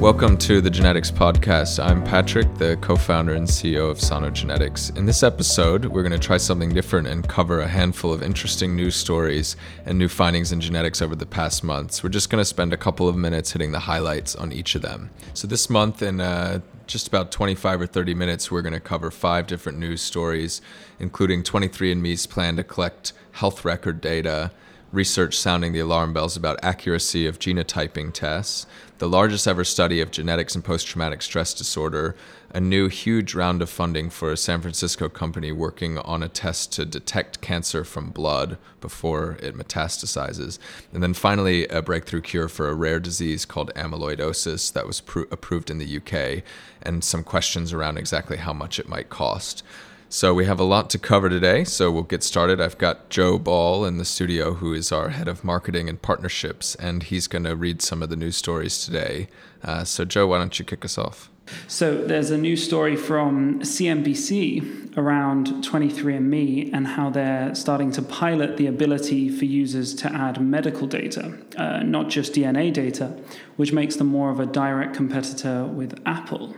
Welcome to the Genetics Podcast. I'm Patrick, the co founder and CEO of Sano Genetics. In this episode, we're going to try something different and cover a handful of interesting news stories and new findings in genetics over the past months. We're just going to spend a couple of minutes hitting the highlights on each of them. So, this month, in uh, just about 25 or 30 minutes, we're going to cover five different news stories, including 23andMe's plan to collect health record data research sounding the alarm bells about accuracy of genotyping tests, the largest ever study of genetics and post-traumatic stress disorder, a new huge round of funding for a San Francisco company working on a test to detect cancer from blood before it metastasizes, and then finally a breakthrough cure for a rare disease called amyloidosis that was approved in the UK, and some questions around exactly how much it might cost. So we have a lot to cover today, so we'll get started. I've got Joe Ball in the studio, who is our head of marketing and partnerships, and he's going to read some of the news stories today. Uh, so, Joe, why don't you kick us off? So, there's a new story from CNBC around 23andMe and how they're starting to pilot the ability for users to add medical data, uh, not just DNA data, which makes them more of a direct competitor with Apple.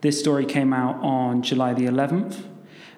This story came out on July the 11th.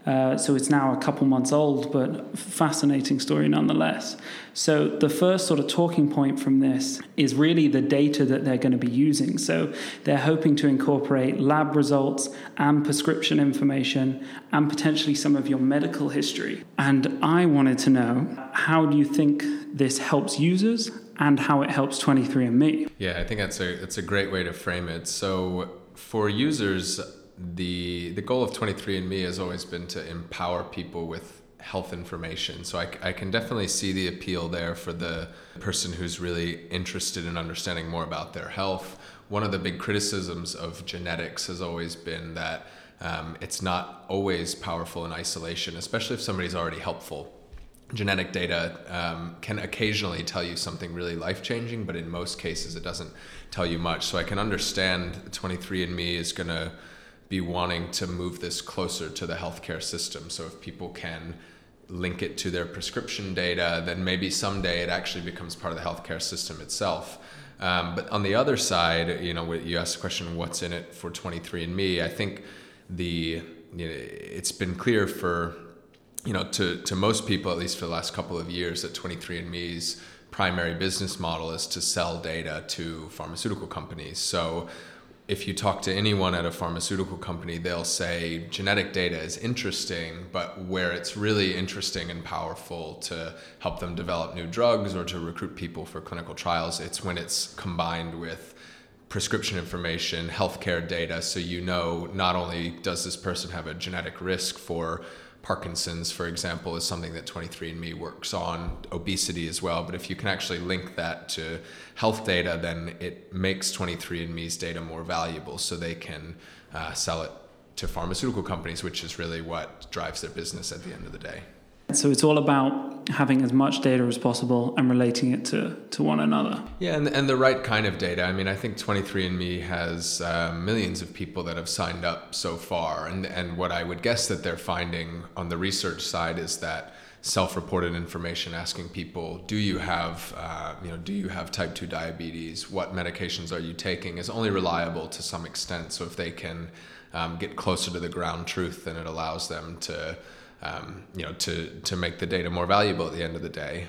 Uh, so it's now a couple months old, but fascinating story nonetheless. So the first sort of talking point from this is really the data that they're going to be using. So they're hoping to incorporate lab results and prescription information and potentially some of your medical history. And I wanted to know how do you think this helps users and how it helps 23andMe? Yeah, I think that's a that's a great way to frame it. So for users the the goal of 23andme has always been to empower people with health information. So I, I can definitely see the appeal there for the person who's really interested in understanding more about their health. One of the big criticisms of genetics has always been that um, it's not always powerful in isolation especially if somebody's already helpful. Genetic data um, can occasionally tell you something really life changing but in most cases it doesn't tell you much. So i can understand 23andme is going to be wanting to move this closer to the healthcare system. So if people can link it to their prescription data, then maybe someday it actually becomes part of the healthcare system itself. Um, but on the other side, you know, you asked the question, what's in it for 23andMe? I think the you know, it's been clear for you know to to most people, at least for the last couple of years, that 23andMe's primary business model is to sell data to pharmaceutical companies. So if you talk to anyone at a pharmaceutical company, they'll say genetic data is interesting, but where it's really interesting and powerful to help them develop new drugs or to recruit people for clinical trials, it's when it's combined with prescription information, healthcare data, so you know not only does this person have a genetic risk for Parkinson's, for example, is something that 23andMe works on, obesity as well. But if you can actually link that to health data, then it makes 23andMe's data more valuable so they can uh, sell it to pharmaceutical companies, which is really what drives their business at the end of the day. So it's all about having as much data as possible and relating it to, to one another. Yeah, and, and the right kind of data. I mean, I think 23andMe has uh, millions of people that have signed up so far. And, and what I would guess that they're finding on the research side is that self-reported information asking people do you have uh, you know do you have type 2 diabetes what medications are you taking is only reliable to some extent so if they can um, get closer to the ground truth then it allows them to um, you know, to, to make the data more valuable at the end of the day.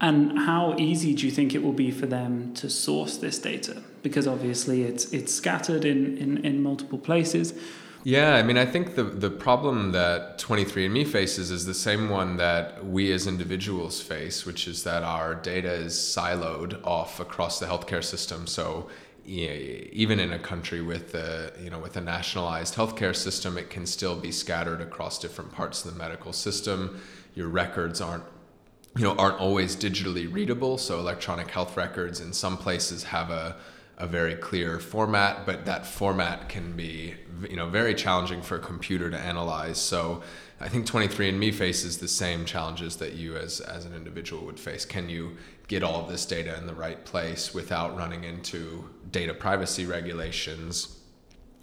And how easy do you think it will be for them to source this data? Because obviously it's it's scattered in, in, in multiple places. Yeah, I mean, I think the, the problem that 23andMe faces is the same one that we as individuals face, which is that our data is siloed off across the healthcare system. So even in a country with a you know with a nationalized healthcare system, it can still be scattered across different parts of the medical system. Your records aren't you know aren't always digitally readable, so electronic health records in some places have a a very clear format, but that format can be you know very challenging for a computer to analyze. So I think 23andMe faces the same challenges that you as as an individual would face. Can you get all of this data in the right place without running into data privacy regulations?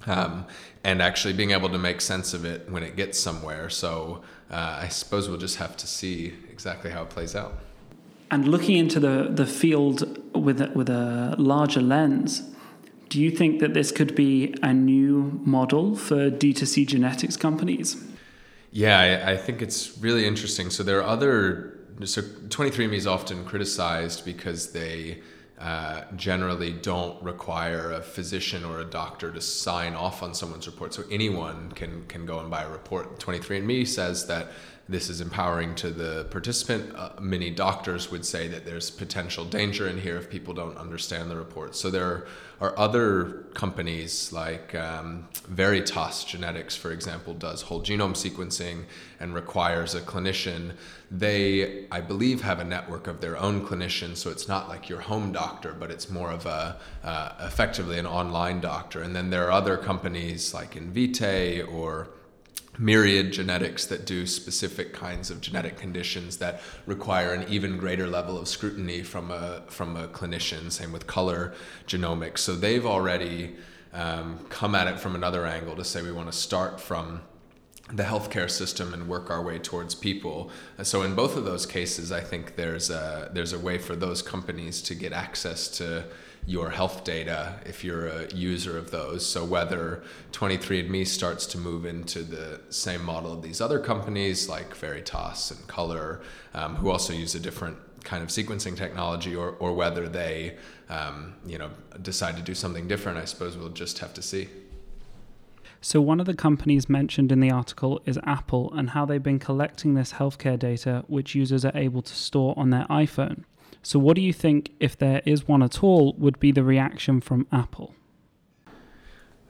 Um, and actually being able to make sense of it when it gets somewhere. So uh, I suppose we'll just have to see exactly how it plays out and looking into the, the field with a, with a larger lens, Do you think that this could be a new model for D2C genetics companies? Yeah, I, I think it's really interesting. So there are other. So 23andMe is often criticized because they uh, generally don't require a physician or a doctor to sign off on someone's report. So anyone can can go and buy a report. 23andMe says that this is empowering to the participant. Uh, many doctors would say that there's potential danger in here if people don't understand the report. So there are other companies like um, Veritas Genetics, for example, does whole genome sequencing and requires a clinician. They, I believe, have a network of their own clinicians, so it's not like your home doctor, but it's more of a uh, effectively an online doctor. And then there are other companies like Invitae or myriad genetics that do specific kinds of genetic conditions that require an even greater level of scrutiny from a from a clinician. Same with color genomics. So they've already um, come at it from another angle to say we want to start from the healthcare system and work our way towards people. So in both of those cases, I think there's a there's a way for those companies to get access to your health data if you're a user of those. So whether 23andMe starts to move into the same model of these other companies like Veritas and Color, um, who also use a different kind of sequencing technology, or, or whether they um, you know decide to do something different, I suppose we'll just have to see. So, one of the companies mentioned in the article is Apple and how they've been collecting this healthcare data, which users are able to store on their iPhone. So, what do you think, if there is one at all, would be the reaction from Apple?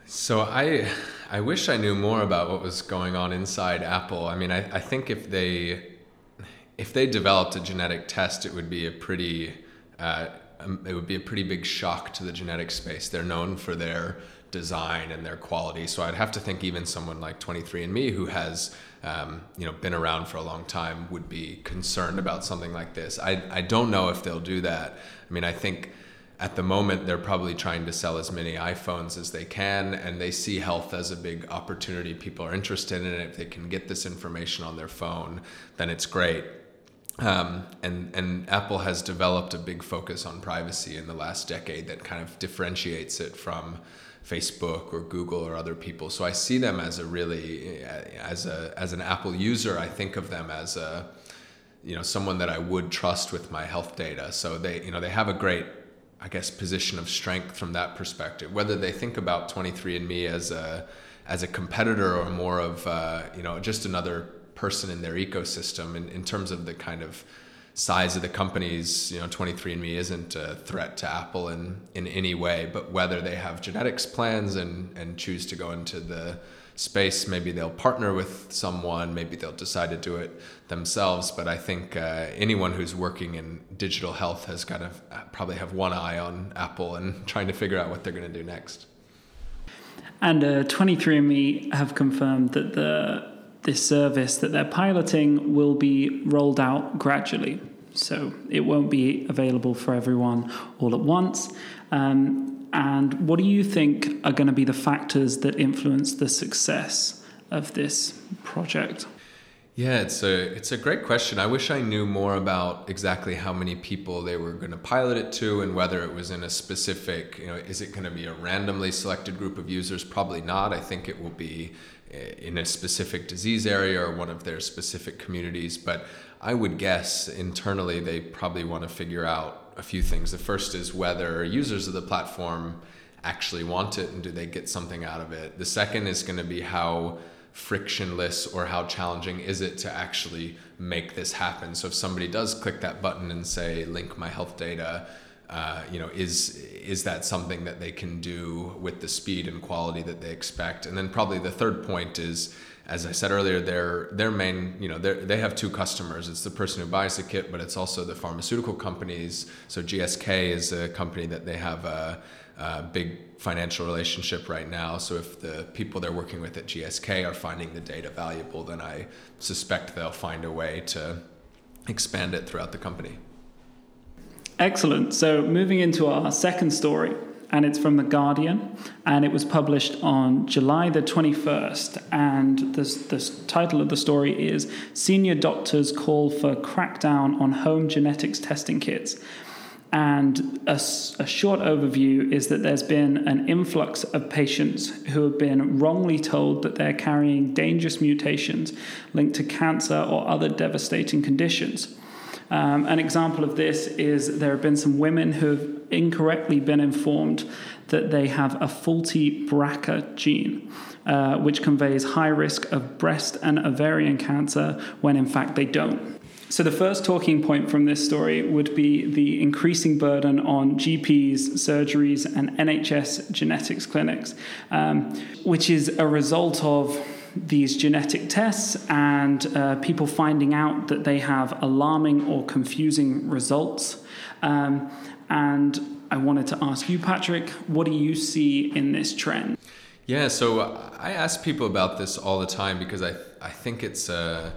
So, I, I wish I knew more about what was going on inside Apple. I mean, I, I think if they, if they developed a genetic test, it would be a pretty, uh, um, it would be a pretty big shock to the genetic space. They're known for their design and their quality. So I'd have to think even someone like 23andMe who has um, you know been around for a long time would be concerned about something like this. I I don't know if they'll do that. I mean I think at the moment they're probably trying to sell as many iPhones as they can and they see health as a big opportunity. People are interested in it. If they can get this information on their phone, then it's great. Um, and and Apple has developed a big focus on privacy in the last decade that kind of differentiates it from Facebook or Google or other people. So I see them as a really as a as an Apple user, I think of them as a you know someone that I would trust with my health data. So they you know they have a great I guess position of strength from that perspective. Whether they think about 23andMe as a as a competitor or more of uh, you know just another person in their ecosystem in, in terms of the kind of size of the companies, you know, 23andMe isn't a threat to Apple in, in any way, but whether they have genetics plans and, and choose to go into the space, maybe they'll partner with someone, maybe they'll decide to do it themselves. But I think uh, anyone who's working in digital health has got to probably have one eye on Apple and trying to figure out what they're going to do next. And uh, 23andMe have confirmed that the this service that they're piloting will be rolled out gradually. So it won't be available for everyone all at once. Um, and what do you think are going to be the factors that influence the success of this project? Yeah, it's a it's a great question. I wish I knew more about exactly how many people they were going to pilot it to and whether it was in a specific, you know, is it going to be a randomly selected group of users? Probably not. I think it will be Eh, in a specific disease area or one of their specific communities. But I would guess internally they probably want to figure out a few things. The first is whether users of the platform actually want it and do they get something out of it. The second is going to be how frictionless or how challenging is it to actually make this happen. So if somebody does click that button and say link my health data, uh, you know, is is that something that they can do with the speed and quality that they expect? And then probably the third point is, as I said earlier, their their main, you know, they have two customers. It's the person who buys the kit, but it's also the pharmaceutical companies. So GSK is a company that they have a, a big financial relationship right now. So if the people they're working with at GSK are finding the data valuable, then I suspect they'll find a way to expand it throughout the company. Excellent. So, moving into our second story, and it's from The Guardian, and it was published on July the 21st. And the the title of the story is Senior Doctors Call for Crackdown on Home Genetics Testing Kits. And a, a, short overview is that there's been an influx of patients who have been wrongly told that they're carrying dangerous mutations linked to cancer or other devastating conditions. Um, an example of this is there have been some women who have incorrectly been informed that they have a faulty BRCA gene, uh, which conveys high risk of breast and ovarian cancer when in fact they don't. So, the first talking point from this story would be the increasing burden on GPs, surgeries, and NHS genetics clinics, um, which is a result of these genetic tests and uh, people finding out that they have alarming or confusing results. Um, and I wanted to ask you, Patrick, what do you see in this trend? Yeah, so I ask people about this all the time because I, I think it's a. Uh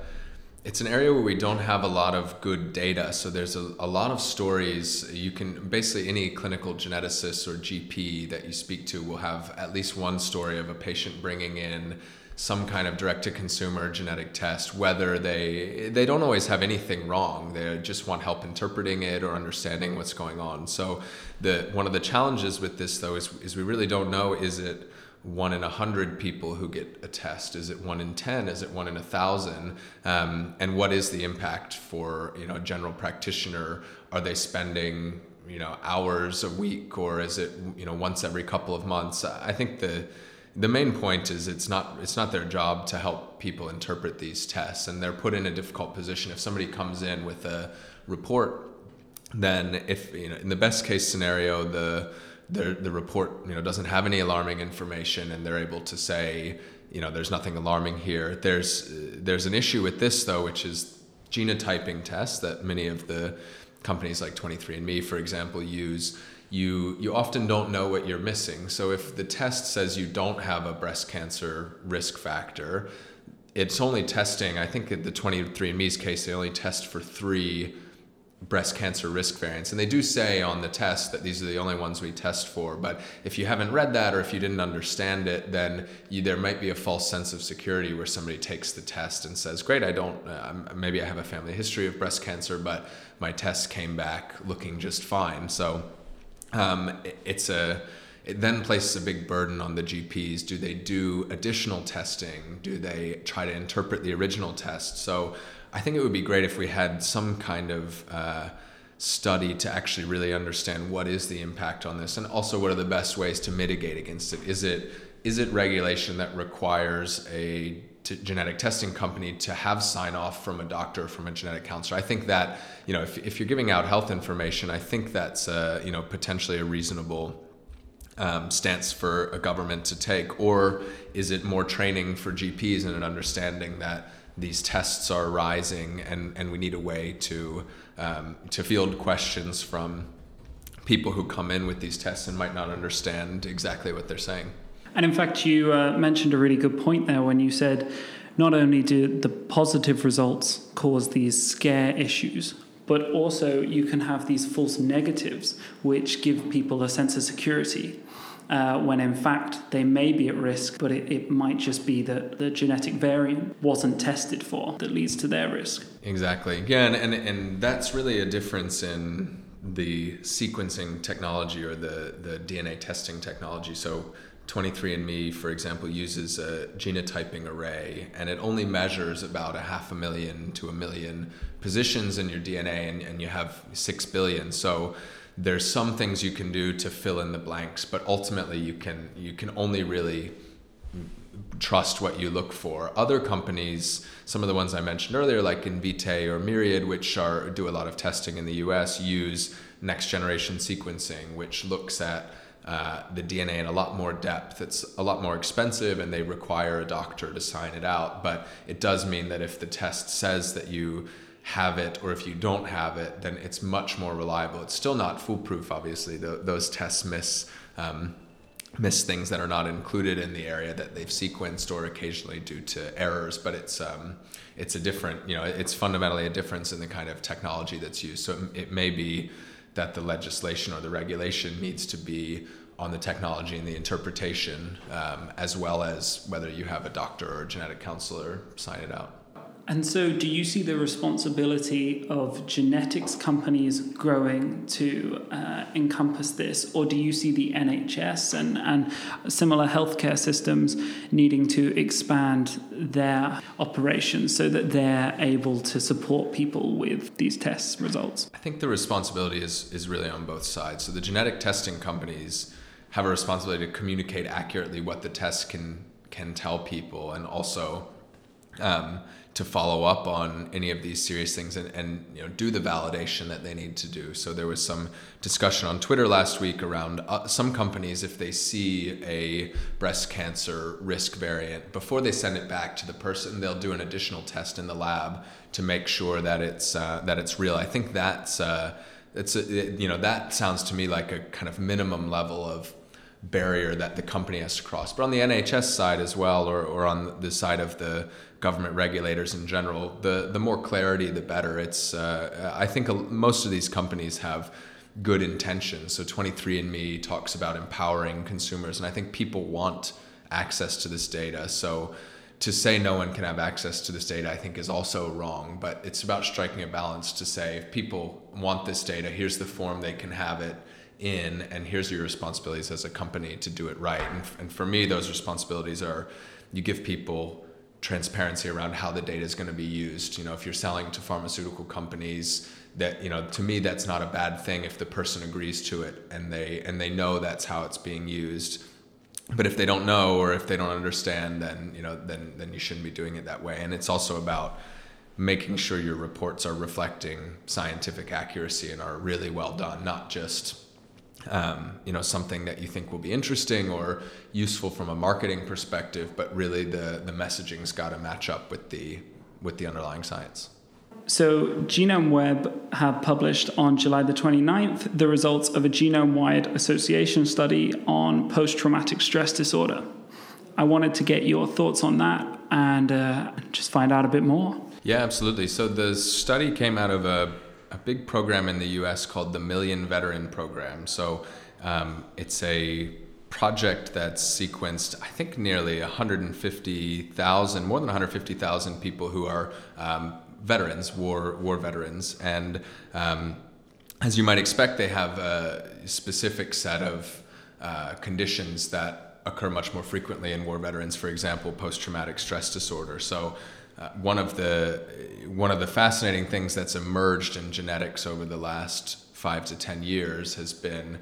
it's an area where we don't have a lot of good data. So there's a, a lot of stories. You can basically any clinical geneticist or GP that you speak to will have at least one story of a patient bringing in some kind of direct to consumer genetic test whether they they don't always have anything wrong they just want help interpreting it or understanding what's going on so the one of the challenges with this though is, is we really don't know is it one in a hundred people who get a test? Is it one in ten? Is it one in a thousand? Um, and what is the impact for you know a general practitioner? Are they spending you know hours a week, or is it you know once every couple of months? I think the the main point is it's not it's not their job to help people interpret these tests, and they're put in a difficult position if somebody comes in with a report. Then, if you know, in the best case scenario, the the the report you know doesn't have any alarming information and they're able to say you know there's nothing alarming here there's there's an issue with this though which is genotyping tests that many of the companies like 23andme for example use you you often don't know what you're missing so if the test says you don't have a breast cancer risk factor it's only testing i think in the 23andme's case they only test for 3 breast cancer risk variants. And they do say on the test that these are the only ones we test for. But if you haven't read that or if you didn't understand it, then you, there might be a false sense of security where somebody takes the test and says, Great, I don't, uh, maybe I have a family history of breast cancer, but my test came back looking just fine. So um, it, it's a, it then places a big burden on the GPs. Do they do additional testing? Do they try to interpret the original test? So I think it would be great if we had some kind of uh, study to actually really understand what is the impact on this, and also what are the best ways to mitigate against it. Is it is it regulation that requires a t- genetic testing company to have sign off from a doctor from a genetic counselor? I think that you know if if you're giving out health information, I think that's uh, you know potentially a reasonable. Um, stance for a government to take, or is it more training for GPs and an understanding that these tests are rising, and, and we need a way to um, to field questions from people who come in with these tests and might not understand exactly what they're saying. And in fact, you uh, mentioned a really good point there when you said not only do the positive results cause these scare issues, but also you can have these false negatives which give people a sense of security uh, when in fact they may be at risk, but it, it might just be that the genetic variant wasn't tested for that leads to their risk. Exactly. Yeah, and, and, and that's really a difference in the sequencing technology or the, the DNA testing technology. So 23andMe, for example, uses a genotyping array and it only measures about a half a million to a million positions in your DNA and, and you have six billion. So there's some things you can do to fill in the blanks, but ultimately you can you can only really trust what you look for. Other companies, some of the ones I mentioned earlier, like Invitae or Myriad, which are do a lot of testing in the U.S., use next generation sequencing, which looks at uh, the DNA in a lot more depth. It's a lot more expensive, and they require a doctor to sign it out. But it does mean that if the test says that you have it or if you don't have it, then it's much more reliable. It's still not foolproof, obviously. The, those tests miss um, miss things that are not included in the area that they've sequenced or occasionally due to errors. But it's um, it's a different, you know, it's fundamentally a difference in the kind of technology that's used. So it, it may be that the legislation or the regulation needs to be on the technology and the interpretation, um, as well as whether you have a doctor or a genetic counselor sign it out. And so, do you see the responsibility of genetics companies growing to uh, encompass this, or do you see the NHS and, and similar healthcare systems needing to expand their operations so that they're able to support people with these test results? I think the responsibility is, is really on both sides. So, the genetic testing companies have a responsibility to communicate accurately what the test can can tell people, and also um, to follow up on any of these serious things and, and you know do the validation that they need to do. So there was some discussion on Twitter last week around uh, some companies if they see a breast cancer risk variant before they send it back to the person, they'll do an additional test in the lab to make sure that it's uh, that it's real. I think that's uh, it's a, you know that sounds to me like a kind of minimum level of barrier that the company has to cross. But on the NHS side as well, or, or on the side of the government regulators in general, the, the more clarity, the better. It's, uh, I think most of these companies have good intentions. So 23andMe talks about empowering consumers, and I think people want access to this data. So to say no one can have access to this data, I think is also wrong. But it's about striking a balance to say if people want this data, here's the form they can have it in and here's your responsibilities as a company to do it right. And, and for me those responsibilities are you give people transparency around how the data is going to be used. You know if you're selling to pharmaceutical companies that you know to me that's not a bad thing if the person agrees to it and they and they know that's how it's being used. But if they don't know or if they don't understand then you know then then you shouldn't be doing it that way. And it's also about making sure your reports are reflecting scientific accuracy and are really well done not just um, you know something that you think will be interesting or useful from a marketing perspective, but really the the messaging's got to match up with the with the underlying science. So, genome web have published on July the 29th the results of a genome wide association study on post traumatic stress disorder. I wanted to get your thoughts on that and uh, just find out a bit more. Yeah, absolutely. So, the study came out of a a big program in the US called the Million Veteran Program. So um, it's a project that's sequenced, I think, nearly 150,000, more than 150,000 people who are um, veterans, war, war veterans. And um, as you might expect, they have a specific set of uh, conditions that occur much more frequently in war veterans, for example, post traumatic stress disorder. So uh, one of the one of the fascinating things that's emerged in genetics over the last five to ten years has been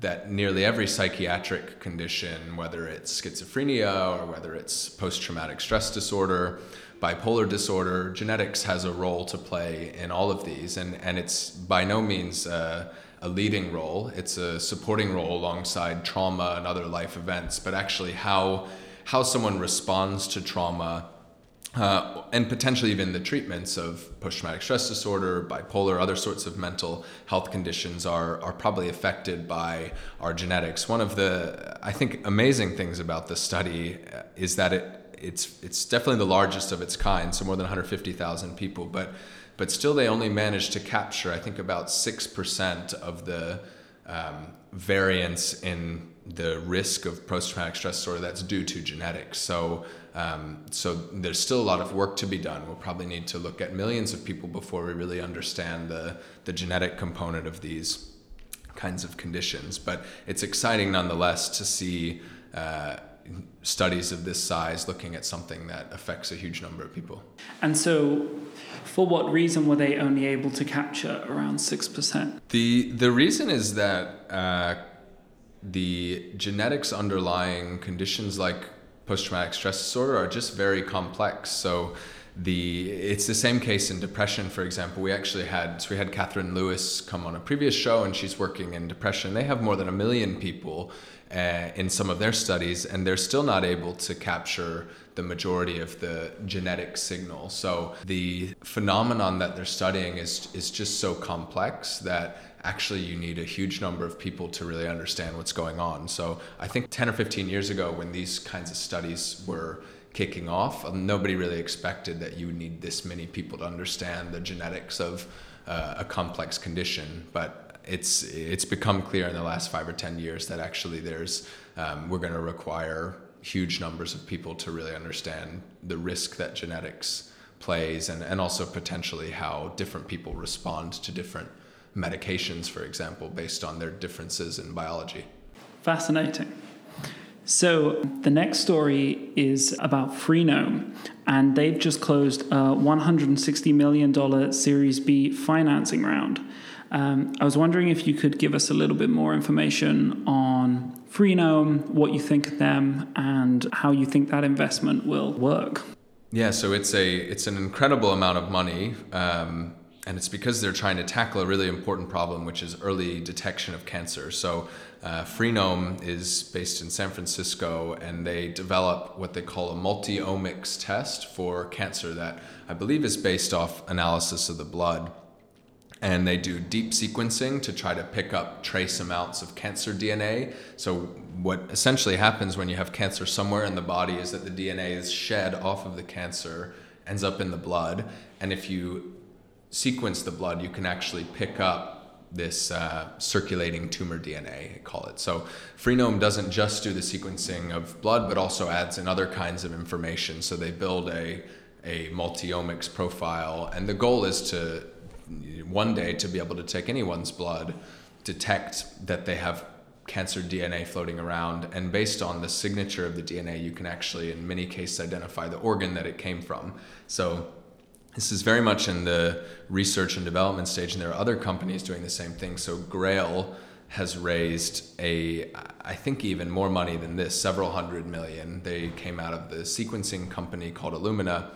that nearly every psychiatric condition, whether it's schizophrenia or whether it's post-traumatic stress disorder, bipolar disorder, genetics has a role to play in all of these, and and it's by no means. Uh, a leading role. It's a supporting role alongside trauma and other life events, but actually how how someone responds to trauma uh, and potentially even the treatments of post-traumatic stress disorder, bipolar, other sorts of mental health conditions are are probably affected by our genetics. One of the I think amazing things about this study uh, is that it it's it's definitely the largest of its kind, so more than 150,000 people, but but still they only managed to capture I think about six percent of the um, variance in the risk of post-traumatic stress disorder that's due to genetics. So um, so there's still a lot of work to be done. We'll probably need to look at millions of people before we really understand the, the genetic component of these kinds of conditions. But it's exciting nonetheless to see uh, studies of this size looking at something that affects a huge number of people. And so, for what reason were they only able to capture around 6%? The, the reason is that uh, the genetics underlying conditions like post traumatic stress disorder are just very complex. So the it's the same case in depression for example. We actually had so we had Cathryn Lewis come on a previous show and she's working in depression. They have more than a million people uh, in some of their studies and they're still not able to capture the majority of the genetic signal. So the phenomenon that they're studying is is just so complex that actually you need a huge number of people to really understand what's going on. So I think 10 or 15 years ago, when these kinds of studies were kicking off, um, nobody really expected that you would need this many people to understand the genetics of uh, a complex condition. But it's it's become clear in the last five or 10 years that actually there's um, we're going to require huge numbers of people to really understand the risk that genetics plays and, and also potentially how different people respond to different medications, for example, based on their differences in biology. Fascinating. So, the next story is about Freenome, and they've just closed a $160 million Series B financing round. Um, I was wondering if you could give us a little bit more information on Freenome, what you think of them, and how you think that investment will work. Yeah, so it's a it's an incredible amount of money, um, and it's because they're trying to tackle a really important problem, which is early detection of cancer. So, uh, Freenome is based in San Francisco, and they develop what they call a multi-omics test for cancer that I believe is based off analysis of the blood and they do deep sequencing to try to pick up trace amounts of cancer DNA. So, what essentially happens when you have cancer somewhere in the body is that the DNA is shed off of the cancer, ends up in the blood, and if you sequence the blood, you can actually pick up this uh, circulating tumor DNA, I call it. So, Freenome doesn't just do the sequencing of blood, but also adds in other kinds of information. So, they build a a multi-omics profile, and the goal is to one day to be able to take anyone's blood, detect that they have cancer DNA floating around, and based on the signature of the DNA, you can actually, in many cases, identify the organ that it came from. So this is very much in the research and development stage, and there are other companies doing the same thing. So Grail has raised a, I think even more money than this, several hundred million. They came out of the sequencing company called Illumina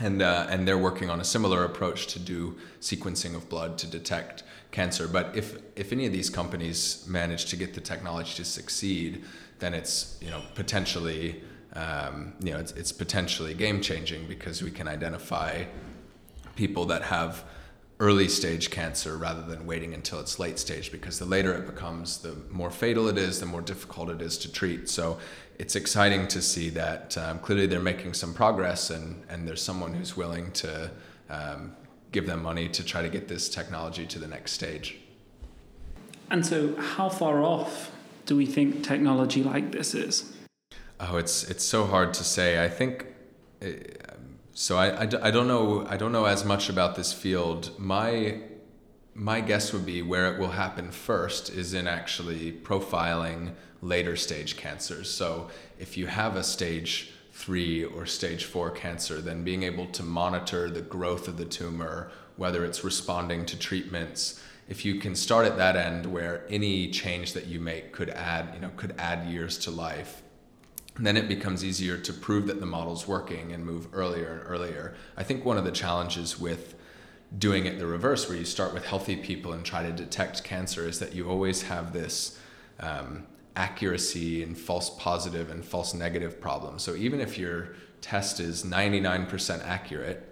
and uh, and they're working on a similar approach to do sequencing of blood to detect cancer. But if if any of these companies manage to get the technology to succeed, then it's you know potentially um, you know it's, it's potentially game changing because we can identify people that have early stage cancer rather than waiting until it's late stage because the later it becomes the more fatal it is the more difficult it is to treat so it's exciting to see that um, clearly they're making some progress and, and there's someone who's willing to um, give them money to try to get this technology to the next stage. And so, how far off do we think technology like this is? Oh, it's it's so hard to say. I think uh, so. I, I, I don't know. I don't know as much about this field. My my guess would be where it will happen first is in actually profiling later stage cancers. So if you have a stage three or stage four cancer, then being able to monitor the growth of the tumor, whether it's responding to treatments, if you can start at that end where any change that you make could add, you know, could add years to life, then it becomes easier to prove that the model's working and move earlier and earlier. I think one of the challenges with doing it the reverse, where you start with healthy people and try to detect cancer, is that you always have this um, accuracy and false positive and false negative problem. So even if your test is 99% accurate,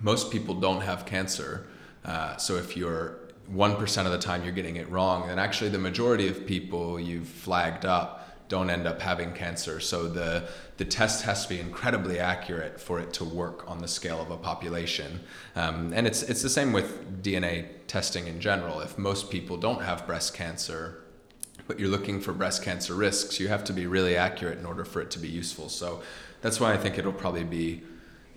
most people don't have cancer. Uh, so if you're 1% of the time you're getting it wrong, then actually the majority of people you've flagged up don't end up having cancer. So the the test has to be incredibly accurate for it to work on the scale of a population. Um, and it's it's the same with DNA testing in general. If most people don't have breast cancer, but you're looking for breast cancer risks, you have to be really accurate in order for it to be useful. So that's why I think it'll probably be,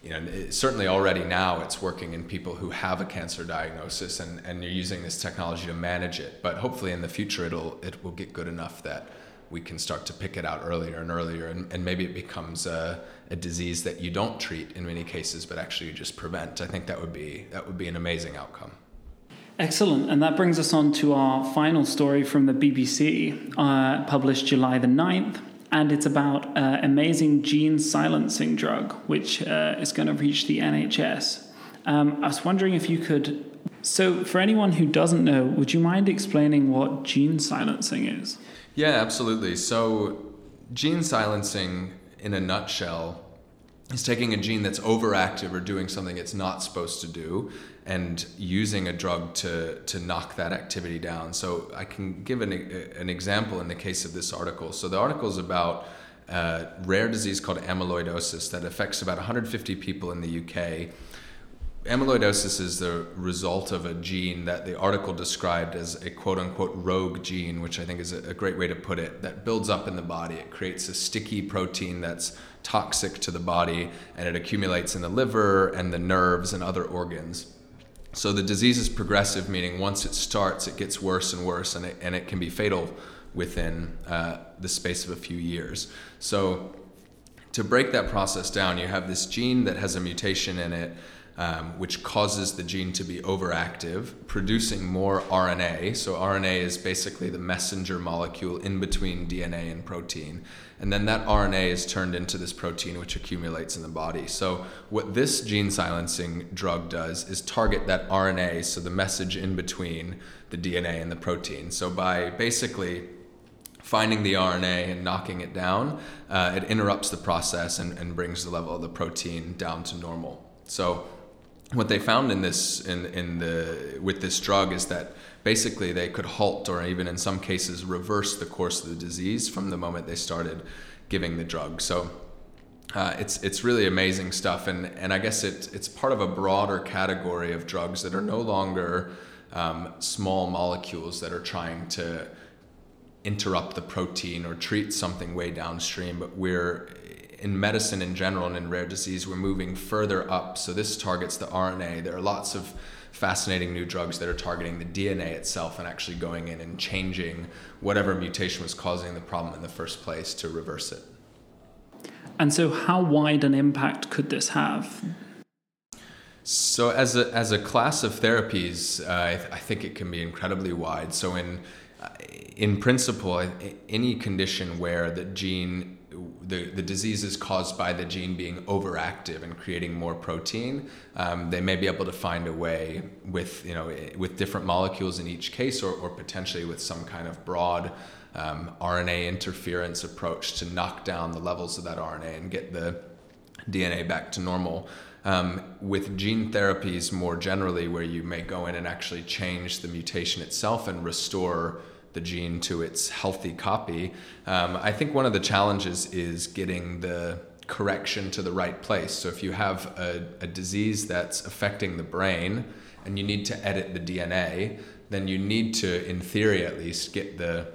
you know, it, certainly already now it's working in people who have a cancer diagnosis and, and you're using this technology to manage it. But hopefully in the future it'll it will get good enough that we can start to pick it out earlier and earlier and, and maybe it becomes a, a disease that you don't treat in many cases but actually you just prevent. I think that would be that would be an amazing outcome. Excellent. And that brings us on to our final story from the BBC, uh, published July the 9th. And it's about uh, amazing gene silencing drug, which uh, is going to reach the NHS. Um, I was wondering if you could. So, for anyone who doesn't know, would you mind explaining what gene silencing is? Yeah, absolutely. So, gene silencing, in a nutshell, is taking a gene that's overactive or doing something it's not supposed to do and using a drug to, to knock that activity down. So I can give an, an example in the case of this article. So the article is about a rare disease called amyloidosis that affects about 150 people in the UK. Amyloidosis is the result of a gene that the article described as a quote unquote rogue gene, which I think is a great way to put it, that builds up in the body. It creates a sticky protein that's toxic to the body and it accumulates in the liver and the nerves and other organs. So the disease is progressive, meaning once it starts, it gets worse and worse, and it, and it can be fatal within uh, the space of a few years. So to break that process down, you have this gene that has a mutation in it um, which causes the gene to be overactive, producing more RNA. So, RNA is basically the messenger molecule in between DNA and protein. And then that RNA is turned into this protein, which accumulates in the body. So, what this gene silencing drug does is target that RNA, so the message in between the DNA and the protein. So, by basically finding the RNA and knocking it down, uh, it interrupts the process and, and brings the level of the protein down to normal. So, what they found in this in, in the with this drug is that basically they could halt or even in some cases reverse the course of the disease from the moment they started giving the drug. So uh, it's it's really amazing stuff, and and I guess it it's part of a broader category of drugs that are no longer um, small molecules that are trying to interrupt the protein or treat something way downstream, but we're in medicine in general and in rare disease, we're moving further up. So this targets the RNA. There are lots of fascinating new drugs that are targeting the DNA itself and actually going in and changing whatever mutation was causing the problem in the first place to reverse it. And so, how wide an impact could this have? So, as a, as a class of therapies, uh, I, th- I, think it can be incredibly wide. So, in, uh, in principle, any condition where the gene the, the disease is caused by the gene being overactive and creating more protein, um, they may be able to find a way with, you know, with different molecules in each case or, or potentially with some kind of broad um, RNA interference approach to knock down the levels of that RNA and get the DNA back to normal. Um, with gene therapies more generally, where you may go in and actually change the mutation itself and restore the gene to its healthy copy. Um, I think one of the challenges is getting the correction to the right place. So if you have a, a disease that's affecting the brain and you need to edit the DNA, then you need to, in theory at least, get the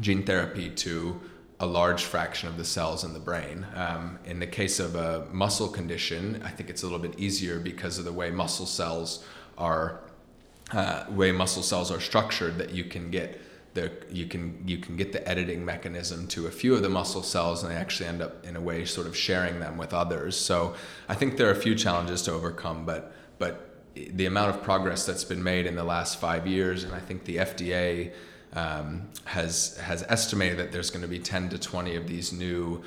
gene therapy to a large fraction of the cells in the brain. Um, in the case of a muscle condition, I think it's a little bit easier because of the way muscle cells are, uh, way muscle cells are structured, that you can get you can you can get the editing mechanism to a few of the muscle cells and they actually end up in a way sort of sharing them with others. So i think there are a few challenges to overcome but but the amount of progress that's been made in the last five years and i think the fda um, has has estimated that there's going to be 10 to 20 of these new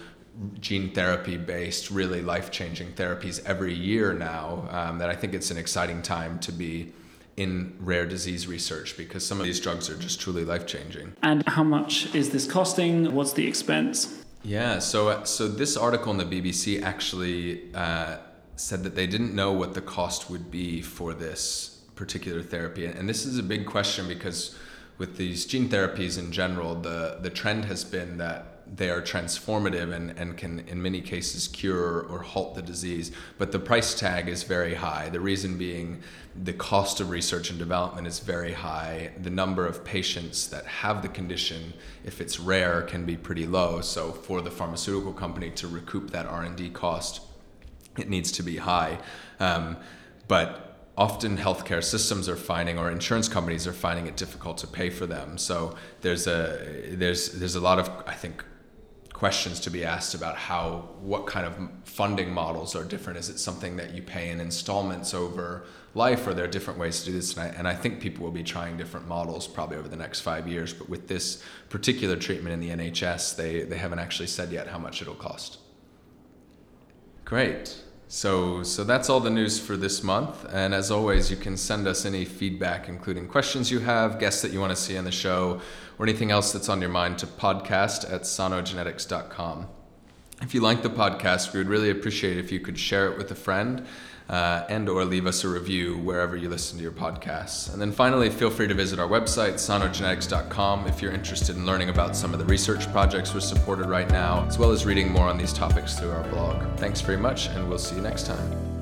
gene therapy based really life changing therapies every year now um, that i think it's an exciting time to be in rare disease research because some of these drugs are just truly life changing. And how much is this costing? What's the expense? Yeah, so uh, so this article in the BBC actually uh, said that they didn't know what the cost would be for this particular therapy, and this is a big question because with these gene therapies in general, the the trend has been that they are transformative and, and can, in many cases, cure or halt the disease. But the price tag is very high. The reason being the cost of research and development is very high. The number of patients that have the condition, if it's rare, can be pretty low. So for the pharmaceutical company to recoup that R&D cost, it needs to be high. Um, but often healthcare systems are finding or insurance companies are finding it difficult to pay for them so there's a there's there's a lot of i think questions to be asked about how what kind of funding models are different. Is it something that you pay in installments over life, or are there different ways to do this? And I, and I think people will be trying different models probably over the next five years. But with this particular treatment in the NHS, they they haven't actually said yet how much it'll cost. Great. So, so that's all the news for this month. And as always, you can send us any feedback, including questions you have, guests that you want to see on the show, or anything else that's on your mind to podcast at sanogenetics.com. If you like the podcast, we would really appreciate if you could share it with a friend uh, and or leave us a review wherever you listen to your podcasts. And then finally, feel free to visit our website, sanogenetics.com, if you're interested in learning about some of the research projects we're supported right now, as well as reading more on these topics through our blog. Thanks very much, and we'll see you next time.